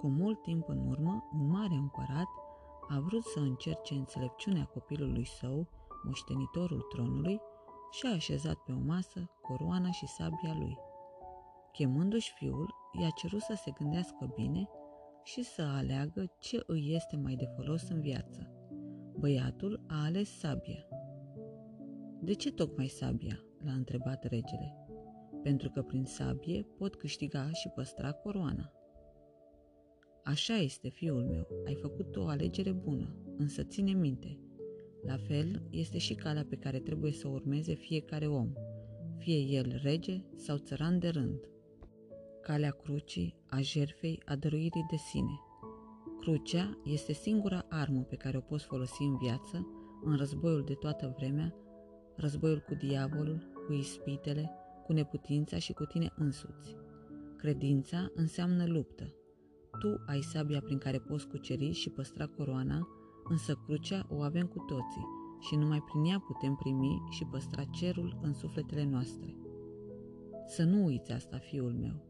Cu mult timp în urmă, un mare împărat a vrut să încerce înțelepciunea copilului său, moștenitorul tronului, și a așezat pe o masă coroana și sabia lui. Chemându-și fiul, i-a cerut să se gândească bine și să aleagă ce îi este mai de folos în viață. Băiatul a ales sabia. De ce tocmai sabia? l-a întrebat regele. Pentru că prin sabie pot câștiga și păstra coroana. Așa este, fiul meu, ai făcut o alegere bună, însă ține minte. La fel este și calea pe care trebuie să o urmeze fiecare om, fie el rege sau țăran de rând. Calea crucii, a jerfei, a dăruirii de sine. Crucea este singura armă pe care o poți folosi în viață, în războiul de toată vremea, războiul cu diavolul, cu ispitele, cu neputința și cu tine însuți. Credința înseamnă luptă, tu ai sabia prin care poți cuceri și păstra coroana, însă crucea o avem cu toții și numai prin ea putem primi și păstra cerul în sufletele noastre. Să nu uiți asta, fiul meu.